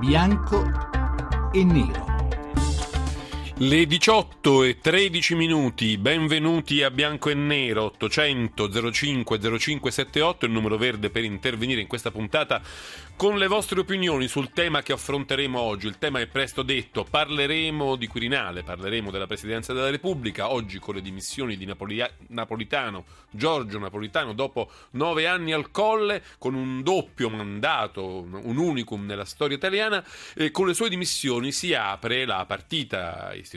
bianco e nero. Le 18 e 13 minuti, benvenuti a Bianco e Nero, 800 05 0578, il numero verde per intervenire in questa puntata con le vostre opinioni sul tema che affronteremo oggi. Il tema è presto detto, parleremo di Quirinale, parleremo della Presidenza della Repubblica, oggi con le dimissioni di Napolia- Napolitano, Giorgio Napolitano, dopo nove anni al colle, con un doppio mandato, un unicum nella storia italiana, e con le sue dimissioni si apre la partita istituzionale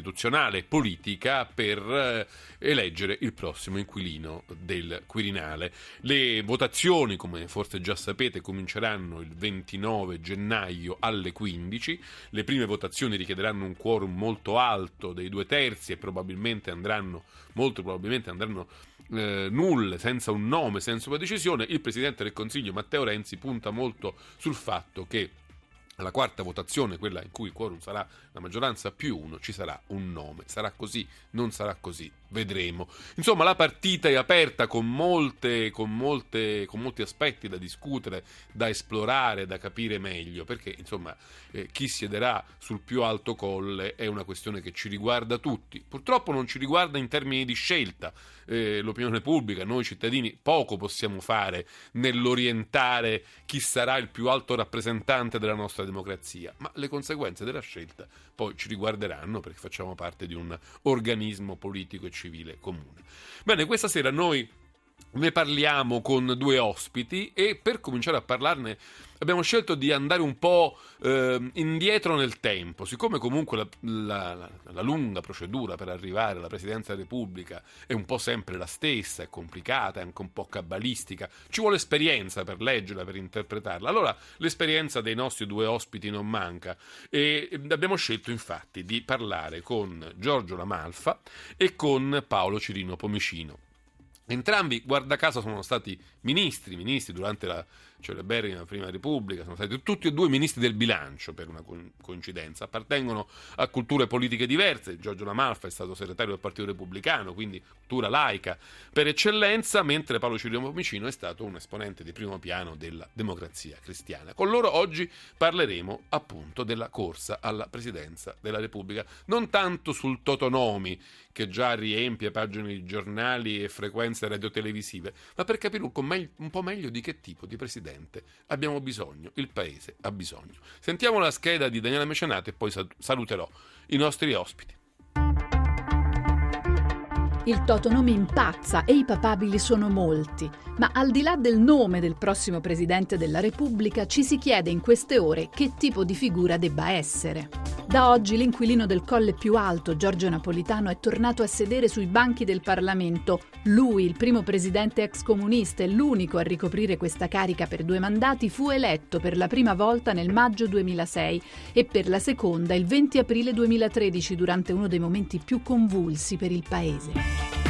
e politica per eh, eleggere il prossimo inquilino del Quirinale. Le votazioni, come forse già sapete, cominceranno il 29 gennaio alle 15. Le prime votazioni richiederanno un quorum molto alto dei due terzi e probabilmente andranno, molto probabilmente andranno eh, nulle, senza un nome, senza una decisione. Il Presidente del Consiglio Matteo Renzi punta molto sul fatto che alla quarta votazione, quella in cui il quorum sarà la maggioranza più uno, ci sarà un nome. Sarà così, non sarà così, vedremo. Insomma, la partita è aperta con, molte, con, molte, con molti aspetti da discutere, da esplorare, da capire meglio, perché insomma eh, chi siederà sul più alto colle è una questione che ci riguarda tutti. Purtroppo non ci riguarda in termini di scelta. Eh, l'opinione pubblica, noi cittadini, poco possiamo fare nell'orientare chi sarà il più alto rappresentante della nostra democrazia, ma le conseguenze della scelta poi ci riguarderanno perché facciamo parte di un organismo politico e civile comune. Bene, questa sera noi ne parliamo con due ospiti e per cominciare a parlarne abbiamo scelto di andare un po' eh, indietro nel tempo, siccome comunque la, la, la, lunga procedura per arrivare alla Presidenza della Repubblica è un po' sempre la stessa, è complicata, è anche un po' cabalistica, ci vuole esperienza per leggerla, per interpretarla. Allora l'esperienza dei nostri due ospiti non manca e abbiamo scelto infatti di parlare con Giorgio Lamalfa e con Paolo Cirino Pomicino. Entrambi, guarda caso, sono stati ministri, ministri durante la celeberrima Prima Repubblica, sono stati tutti e due ministri del bilancio per una coincidenza, appartengono a culture politiche diverse, Giorgio Lamalfa è stato segretario del Partito Repubblicano, quindi cultura laica per eccellenza, mentre Paolo Cirio Pomicino è stato un esponente di primo piano della democrazia cristiana. Con loro oggi parleremo appunto della corsa alla presidenza della Repubblica, non tanto sul Totonomi, che già riempie pagine di giornali e frequenze radiotelevisive, ma per capire un po' meglio di che tipo di presidente abbiamo bisogno, il paese ha bisogno. Sentiamo la scheda di Daniela Mecenate e poi saluterò i nostri ospiti. Il totonome impazza e i papabili sono molti, ma al di là del nome del prossimo Presidente della Repubblica ci si chiede in queste ore che tipo di figura debba essere. Da oggi l'inquilino del colle più alto, Giorgio Napolitano, è tornato a sedere sui banchi del Parlamento. Lui, il primo presidente ex comunista e l'unico a ricoprire questa carica per due mandati, fu eletto per la prima volta nel maggio 2006 e per la seconda il 20 aprile 2013 durante uno dei momenti più convulsi per il Paese.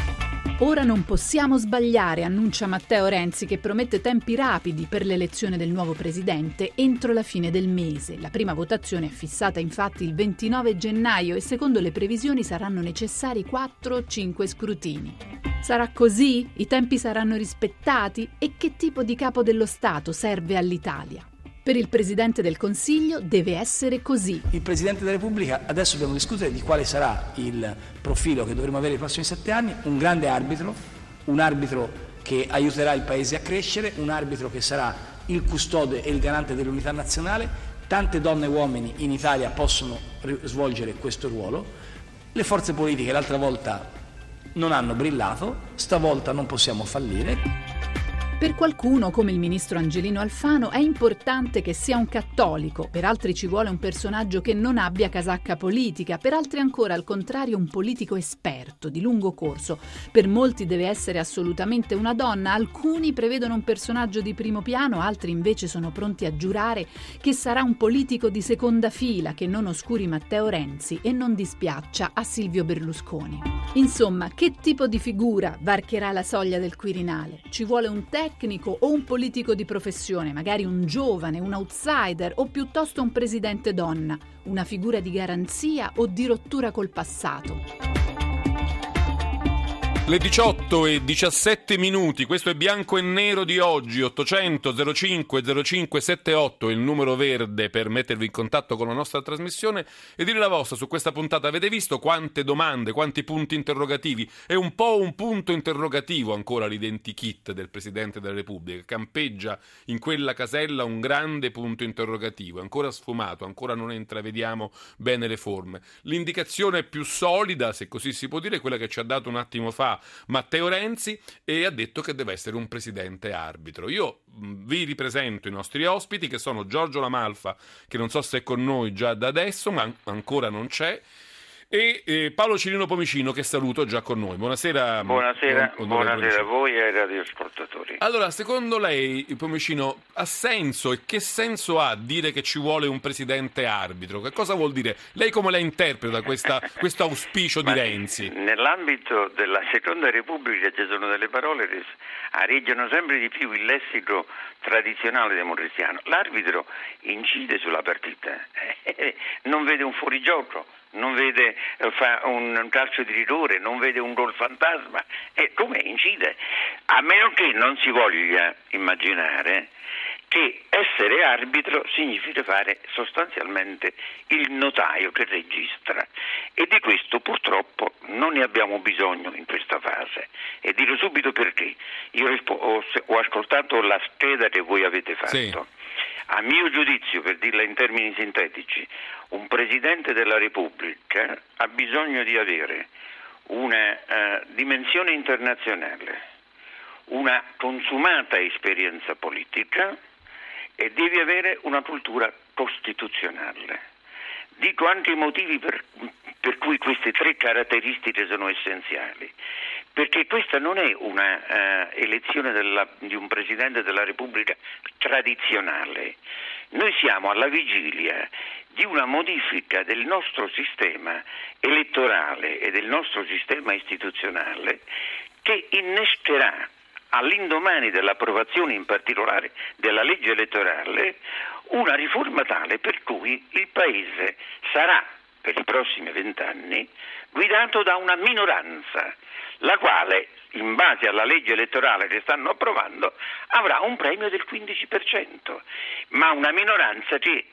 Ora non possiamo sbagliare, annuncia Matteo Renzi che promette tempi rapidi per l'elezione del nuovo presidente entro la fine del mese. La prima votazione è fissata infatti il 29 gennaio e secondo le previsioni saranno necessari 4-5 scrutini. Sarà così? I tempi saranno rispettati? E che tipo di capo dello Stato serve all'Italia? Per il Presidente del Consiglio deve essere così. Il Presidente della Repubblica, adesso dobbiamo discutere di quale sarà il profilo che dovremo avere nei prossimi sette anni, un grande arbitro, un arbitro che aiuterà il Paese a crescere, un arbitro che sarà il custode e il garante dell'unità nazionale. Tante donne e uomini in Italia possono svolgere questo ruolo. Le forze politiche l'altra volta non hanno brillato, stavolta non possiamo fallire. Per qualcuno, come il ministro Angelino Alfano, è importante che sia un cattolico, per altri ci vuole un personaggio che non abbia casacca politica, per altri ancora al contrario un politico esperto, di lungo corso. Per molti deve essere assolutamente una donna, alcuni prevedono un personaggio di primo piano, altri invece sono pronti a giurare che sarà un politico di seconda fila, che non oscuri Matteo Renzi e non dispiaccia a Silvio Berlusconi. Insomma, che tipo di figura varcherà la soglia del Quirinale? Ci vuole un tecnico tecnico o un politico di professione, magari un giovane, un outsider o piuttosto un presidente donna, una figura di garanzia o di rottura col passato. Le 18 e 17 minuti, questo è bianco e nero di oggi, 800 05 05 78 il numero verde per mettervi in contatto con la nostra trasmissione e dire la vostra su questa puntata. Avete visto quante domande, quanti punti interrogativi? È un po' un punto interrogativo ancora l'identikit del Presidente della Repubblica, campeggia in quella casella un grande punto interrogativo, ancora sfumato, ancora non intravediamo bene le forme. L'indicazione più solida, se così si può dire, è quella che ci ha dato un attimo fa Matteo Renzi e ha detto che deve essere un presidente arbitro. Io vi ripresento i nostri ospiti che sono Giorgio Lamalfa, che non so se è con noi già da adesso, ma ancora non c'è e eh, Paolo Cirino Pomicino che saluto già con noi. Buonasera. Buonasera, on, buonasera a voi e ai radioascoltatori. Allora, secondo lei, Pomicino, ha senso e che senso ha dire che ci vuole un presidente arbitro? Che cosa vuol dire? Lei come la interpreta questa, questo auspicio di Renzi? Nell'ambito della Seconda Repubblica ci sono delle parole che areggiano sempre di più il lessico tradizionale democristiano. L'arbitro incide sulla partita, non vede un fuorigioco non vede eh, un calcio di rigore, non vede un gol fantasma. E come incide? A meno che non si voglia immaginare che essere arbitro significa fare sostanzialmente il notaio che registra e di questo purtroppo non ne abbiamo bisogno in questa fase e dirò subito perché. Io ho, ascoltato la scheda che voi avete fatto. Sì. A mio giudizio, per dirla in termini sintetici, un Presidente della Repubblica ha bisogno di avere una uh, dimensione internazionale, una consumata esperienza politica e deve avere una cultura costituzionale. Dico anche i motivi per, per cui queste tre caratteristiche sono essenziali perché questa non è una uh, elezione della, di un Presidente della Repubblica tradizionale. Noi siamo alla vigilia di una modifica del nostro sistema elettorale e del nostro sistema istituzionale che innescherà all'indomani dell'approvazione in particolare della legge elettorale una riforma tale per cui il Paese sarà per i prossimi vent'anni guidato da una minoranza la quale, in base alla legge elettorale che stanno approvando, avrà un premio del 15%, ma una minoranza che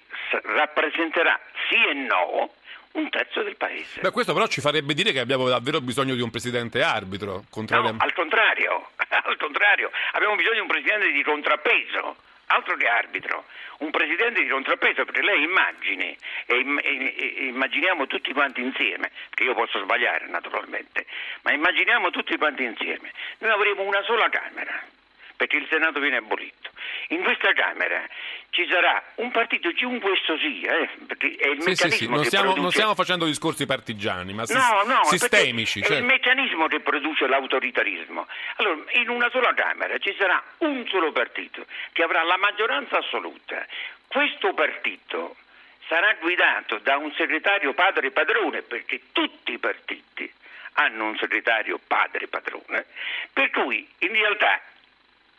rappresenterà sì e no un terzo del paese. Beh, questo però ci farebbe dire che abbiamo davvero bisogno di un presidente arbitro. No, al contrario, al contrario, abbiamo bisogno di un presidente di contrappeso altro che arbitro, un presidente di contrappeso, perché lei immagini, e, e, immaginiamo tutti quanti insieme, che io posso sbagliare naturalmente, ma immaginiamo tutti quanti insieme, noi avremo una sola Camera, perché il Senato viene abolito. In questa Camera ci sarà un partito, chiunque sia, eh, perché è il sì, meccanismo sì, sì. Non, stiamo, produce... non stiamo facendo discorsi partigiani, ma no, no, sistemici. È il meccanismo che produce l'autoritarismo. Allora, in una sola Camera ci sarà un solo partito che avrà la maggioranza assoluta. Questo partito sarà guidato da un segretario padre padrone, perché tutti i partiti hanno un segretario padre padrone, per cui in realtà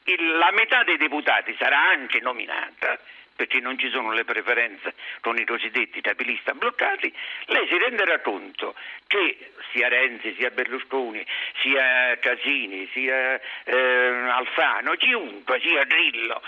il, la metà dei deputati sarà anche nominata perché non ci sono le preferenze con i cosiddetti tapilista bloccati, lei si renderà conto che sia Renzi, sia Berlusconi, sia Casini, sia eh, Alfano, chiunque, sia Grillo,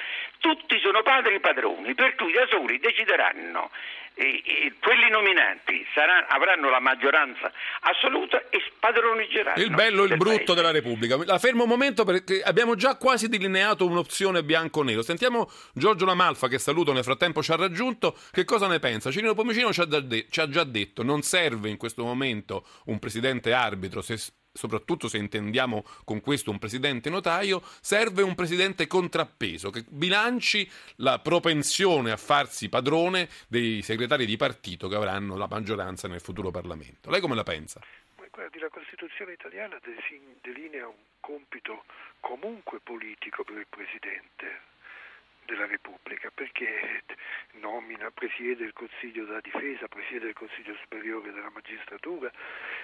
tutti sono padri e padroni, per cui da soli decideranno e, e quelli nominati saranno, avranno la maggioranza assoluta e spadroneggeranno. Il bello e il brutto paese. della Repubblica. La fermo un momento perché abbiamo già quasi delineato un'opzione bianco-nero. Sentiamo Giorgio Lamalfa che saluto nel frattempo ci ha raggiunto. Che cosa ne pensa? Cirino Pomicino ci ha, de- ci ha già detto non serve in questo momento un presidente arbitro se soprattutto se intendiamo con questo un presidente notaio, serve un presidente contrappeso che bilanci la propensione a farsi padrone dei segretari di partito che avranno la maggioranza nel futuro Parlamento. Lei come la pensa? Guardi, la Costituzione italiana delinea un compito comunque politico per il Presidente della Repubblica perché nomina, presiede il Consiglio della Difesa, presiede il Consiglio Superiore della Magistratura,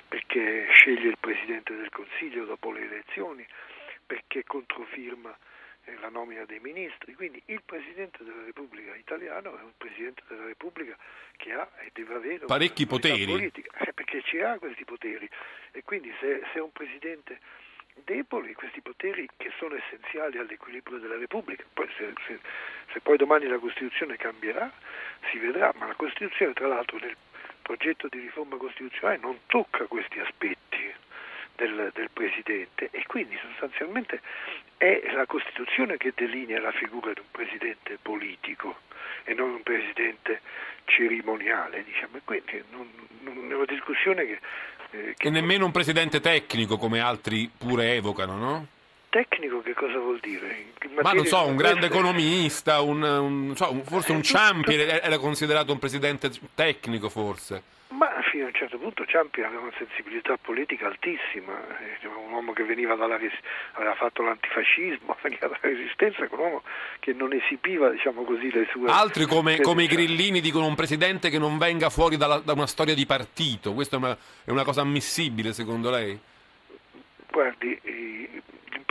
perché sceglie il Presidente del Consiglio dopo le elezioni, perché controfirma eh, la nomina dei ministri. Quindi il Presidente della Repubblica italiano è un Presidente della Repubblica che ha e deve avere parecchi poteri politica, eh, perché ci ha questi poteri e quindi se, se un Presidente deboli, questi poteri che sono essenziali all'equilibrio della Repubblica. Poi se, se, se poi domani la Costituzione cambierà, si vedrà, ma la Costituzione tra l'altro nel progetto di riforma costituzionale non tocca questi aspetti del, del Presidente e quindi sostanzialmente è la Costituzione che delinea la figura di un Presidente politico e non un Presidente cerimoniale, diciamo. quindi non, non è una discussione che... Eh, che e nemmeno un Presidente tecnico come altri pure evocano, no? Tecnico che cosa vuol dire? Ma non so, un grande economista, un, un, so, forse un Ciampi era considerato un presidente tecnico forse. Ma fino a un certo punto Ciampi aveva una sensibilità politica altissima, un uomo che veniva dalla aveva fatto l'antifascismo, veniva dalla resistenza, un uomo che non esibiva diciamo così, le sue... Altri come, come, i grillini dicono un presidente che non venga fuori dalla, da una storia di partito, questa è una, è una cosa ammissibile secondo lei? Guardi,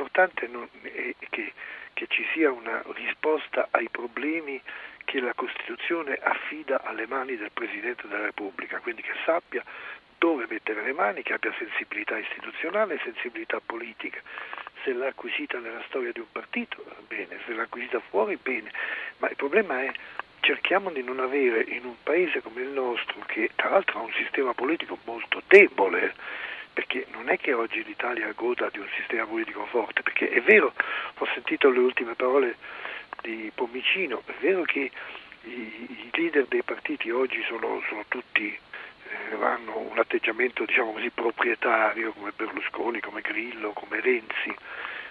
l'importante è che, che ci sia una risposta ai problemi che la Costituzione affida alle mani del Presidente della Repubblica, quindi che sappia dove mettere le mani, che abbia sensibilità istituzionale e sensibilità politica. Se l'ha acquisita nella storia di un partito, bene, se l'ha acquisita fuori, bene, ma il problema è cerchiamo di non avere in un paese come il nostro, che tra l'altro ha un sistema politico molto debole, perché non è che oggi l'Italia goda di un sistema politico forte, perché è vero, ho sentito le ultime parole di Pomicino, è vero che i, leader dei partiti oggi sono, sono tutti eh, hanno un atteggiamento diciamo così proprietario come Berlusconi, come Grillo, come Renzi,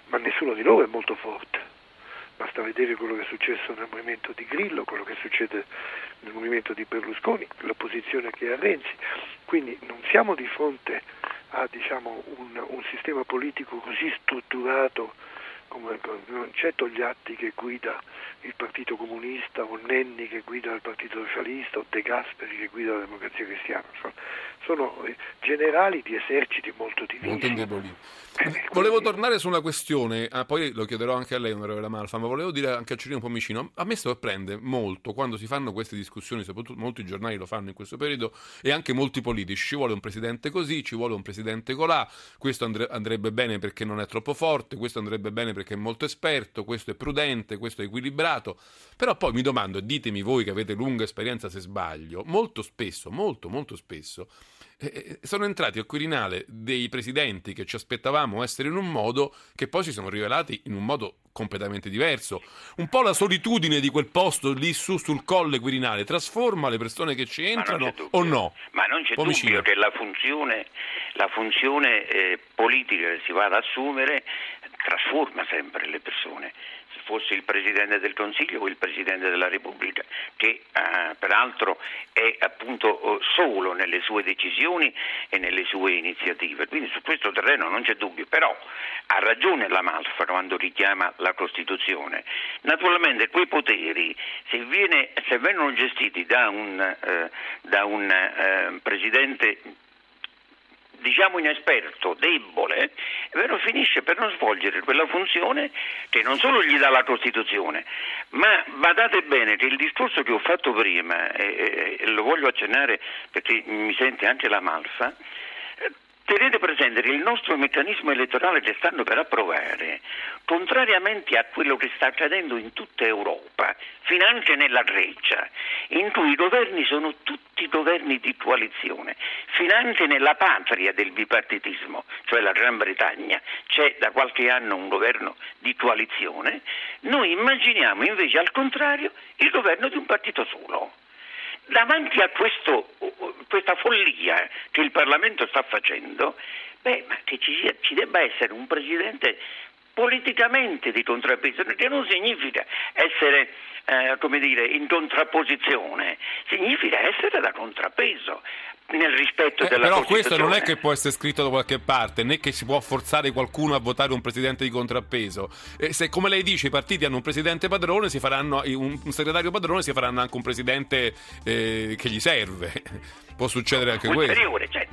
ma nessuno di loro è molto forte. Basta vedere quello che è successo nel movimento di Grillo, quello che succede nel movimento di Berlusconi, l'opposizione che ha Renzi. Quindi non siamo di fronte a diciamo, un, un, sistema politico così strutturato come non c'è Togliatti che guida il Partito Comunista o Nenni che guida il Partito Socialista o De Gasperi che guida la Democrazia Cristiana. Sono, sono eh, generali di eserciti molto divisi. Molto indeboliti. Volevo tornare su una questione, ah, poi lo chiederò anche a lei, onorevole Malfa, ma volevo dire anche a Cirino Pomicino, a me sorprende molto quando si fanno queste discussioni, soprattutto molti giornali lo fanno in questo periodo, e anche molti politici, ci vuole un presidente così, ci vuole un presidente colà, questo andre- andrebbe bene perché non è troppo forte, questo andrebbe bene perché è molto esperto, questo è prudente, questo è equilibrato, però poi mi domando, ditemi voi che avete lunga esperienza se sbaglio, molto spesso, molto molto spesso, eh, sono entrati al Quirinale dei presidenti che ci aspettavamo essere in un modo che poi si sono rivelati in un modo completamente diverso. Un po' la solitudine di quel posto lì su sul colle Quirinale trasforma le persone che ci entrano o no? Ma non c'è Pomicino. dubbio che la funzione, la funzione eh, politica che si va ad assumere trasforma sempre le persone fosse il Presidente del Consiglio o il Presidente della Repubblica, che eh, peraltro è appunto eh, solo nelle sue decisioni e nelle sue iniziative. Quindi su questo terreno non c'è dubbio, però ha ragione la Malfa quando richiama la Costituzione. Naturalmente quei poteri, se, viene, se vengono gestiti da un, eh, da un eh, Presidente diciamo inesperto, debole, vero, finisce per non svolgere quella funzione che non solo gli dà la Costituzione, ma badate bene che il discorso che ho fatto prima, e, e lo voglio accennare perché mi sente anche la Malfa, Tenete presente che il nostro meccanismo elettorale che stanno per approvare, contrariamente a quello che sta accadendo in tutta Europa, finanche nella Grecia, in cui i governi sono tutti governi di coalizione, finanche nella patria del bipartitismo, cioè la Gran Bretagna, c'è da qualche anno un governo di coalizione, noi immaginiamo invece al contrario il governo di un partito solo. Davanti a questo, questa follia che il Parlamento sta facendo, beh, che ci, sia, ci debba essere un Presidente politicamente di contrappeso, che non significa essere eh, come dire, in contrapposizione, significa essere da contrappeso nel rispetto eh, della però questo non è che può essere scritto da qualche parte né che si può forzare qualcuno a votare un presidente di contrappeso. E se come lei dice i partiti hanno un presidente padrone si faranno un, un segretario padrone si faranno anche un presidente eh, che gli serve. Può succedere anche questo. certo.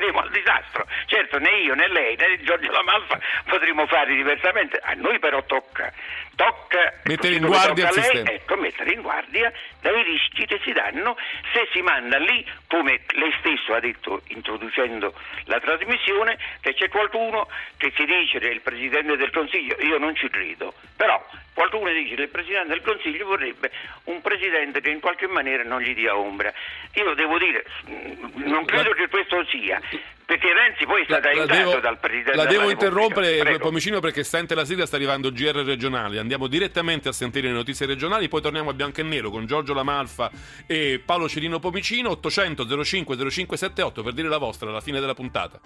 Porteremo al disastro. Certo, né io né lei né Giorgio Lamalfa potremo fare diversamente. A noi però tocca, tocca Mettere in guardia il sistema. ecco, mettere in guardia dai rischi che si danno se si manda lì, come lei stesso ha detto introducendo la trasmissione, che c'è qualcuno che si dice che è il Presidente del Consiglio, io non ci credo, però qualcuno dice che il Presidente del Consiglio vorrebbe un Presidente che in qualche maniera non gli dia ombra. Io devo dire, mh, non credo che questo sia, perché Renzi poi è stato aiutato devo, dal Presidente la devo interrompere. Pomicino perché sente la sigla sta arrivando GR regionali. Andiamo direttamente a sentire le notizie regionali poi torniamo a bianco e nero con Giorgio Lamalfa e Paolo Cirino Pomicino 800 05 0578 per dire la vostra alla fine della puntata